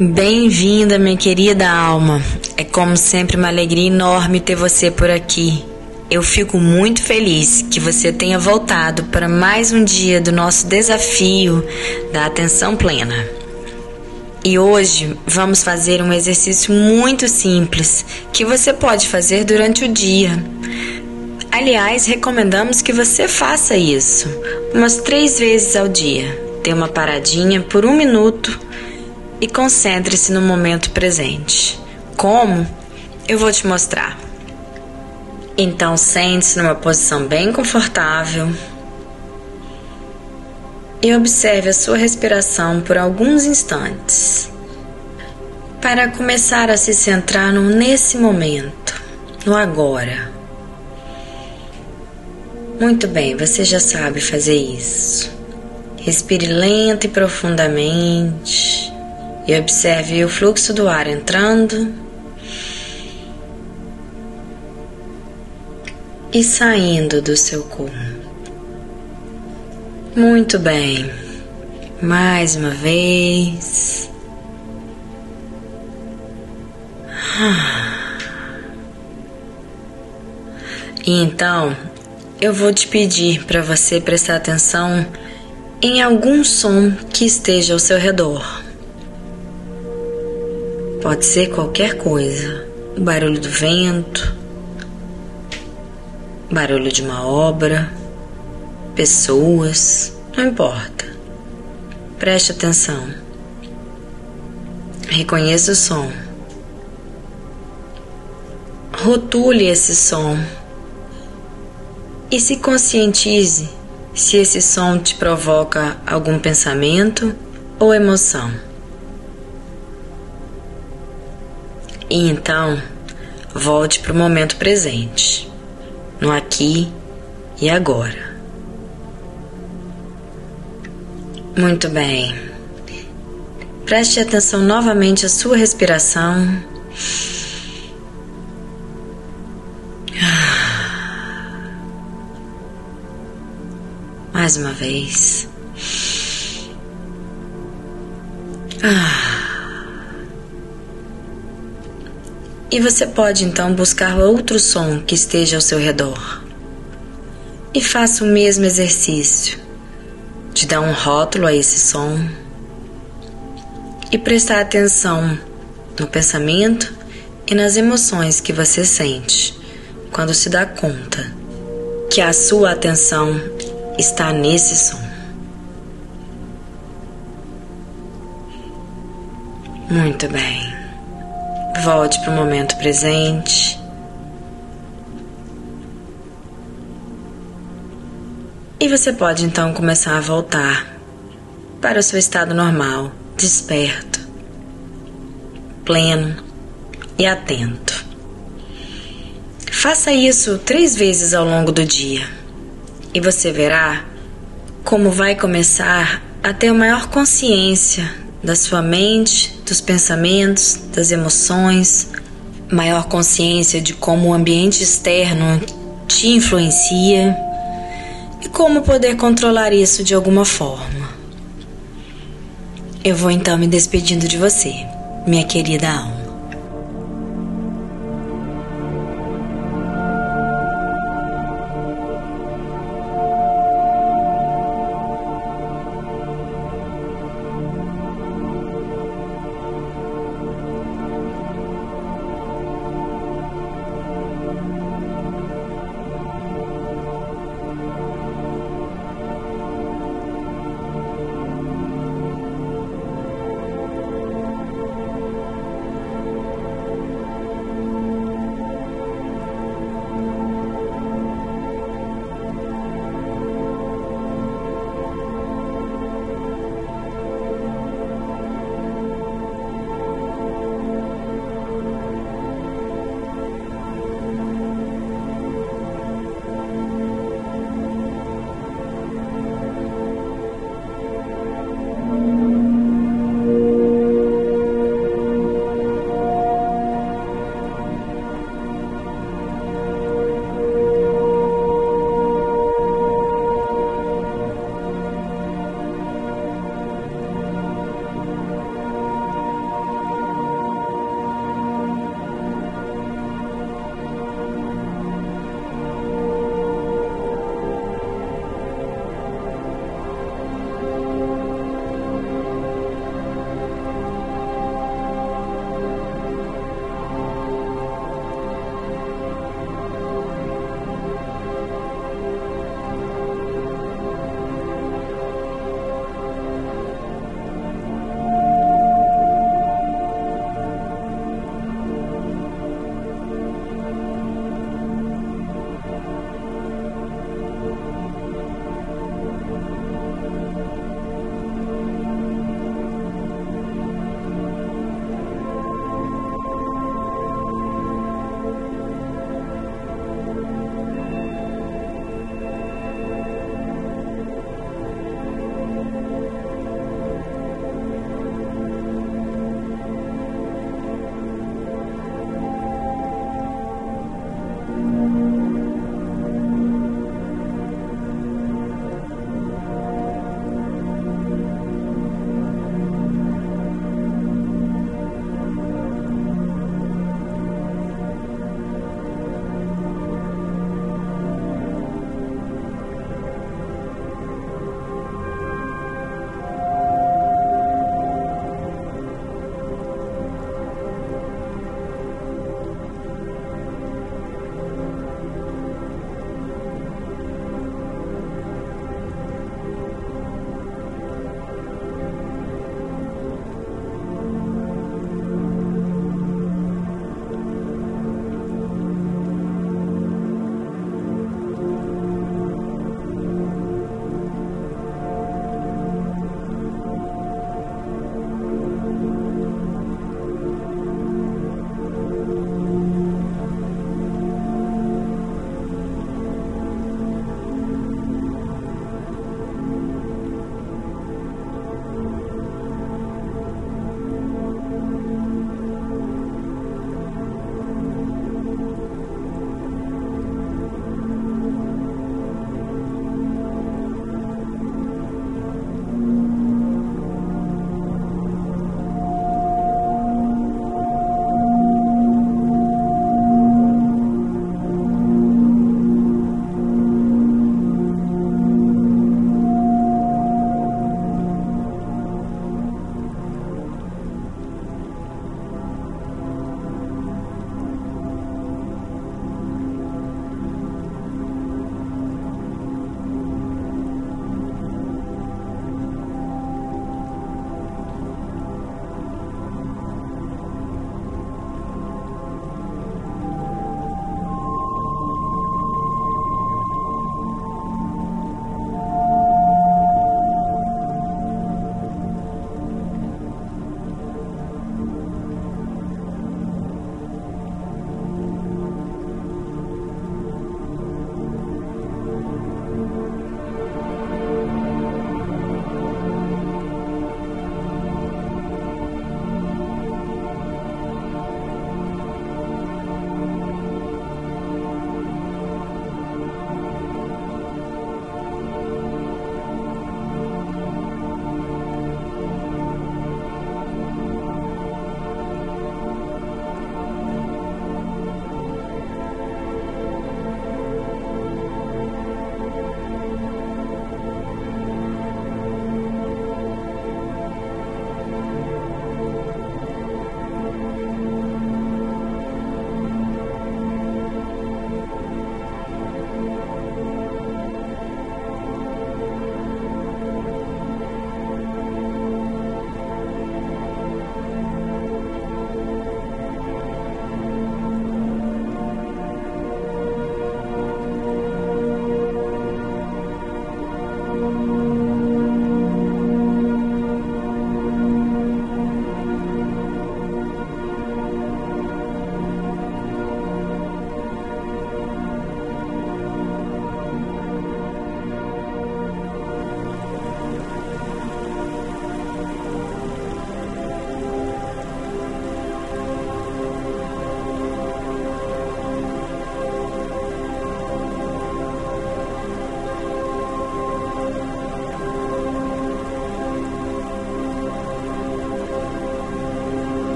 Bem-vinda, minha querida alma. É como sempre uma alegria enorme ter você por aqui. Eu fico muito feliz que você tenha voltado para mais um dia do nosso desafio da atenção plena. E hoje vamos fazer um exercício muito simples que você pode fazer durante o dia. Aliás, recomendamos que você faça isso umas três vezes ao dia. Dê uma paradinha por um minuto e concentre-se no momento presente. Como? Eu vou te mostrar. Então, sente-se numa posição bem confortável e observe a sua respiração por alguns instantes. Para começar a se centrar no nesse momento, no agora. Muito bem, você já sabe fazer isso. Respire lento e profundamente e observe o fluxo do ar entrando e saindo do seu corpo. Muito bem. Mais uma vez. E então, eu vou te pedir para você prestar atenção em algum som que esteja ao seu redor. Pode ser qualquer coisa: o barulho do vento, barulho de uma obra, pessoas, não importa. Preste atenção. Reconheça o som. Rotule esse som e se conscientize se esse som te provoca algum pensamento ou emoção. E então, volte para o momento presente, no aqui e agora. Muito bem. Preste atenção novamente à sua respiração. Mais uma vez. E você pode então buscar outro som que esteja ao seu redor. E faça o mesmo exercício de dar um rótulo a esse som e prestar atenção no pensamento e nas emoções que você sente quando se dá conta que a sua atenção está nesse som. Muito bem. Volte para o momento presente. E você pode então começar a voltar para o seu estado normal, desperto, pleno e atento. Faça isso três vezes ao longo do dia e você verá como vai começar a ter maior consciência da sua mente, dos pensamentos, das emoções, maior consciência de como o ambiente externo te influencia e como poder controlar isso de alguma forma. Eu vou então me despedindo de você, minha querida alma.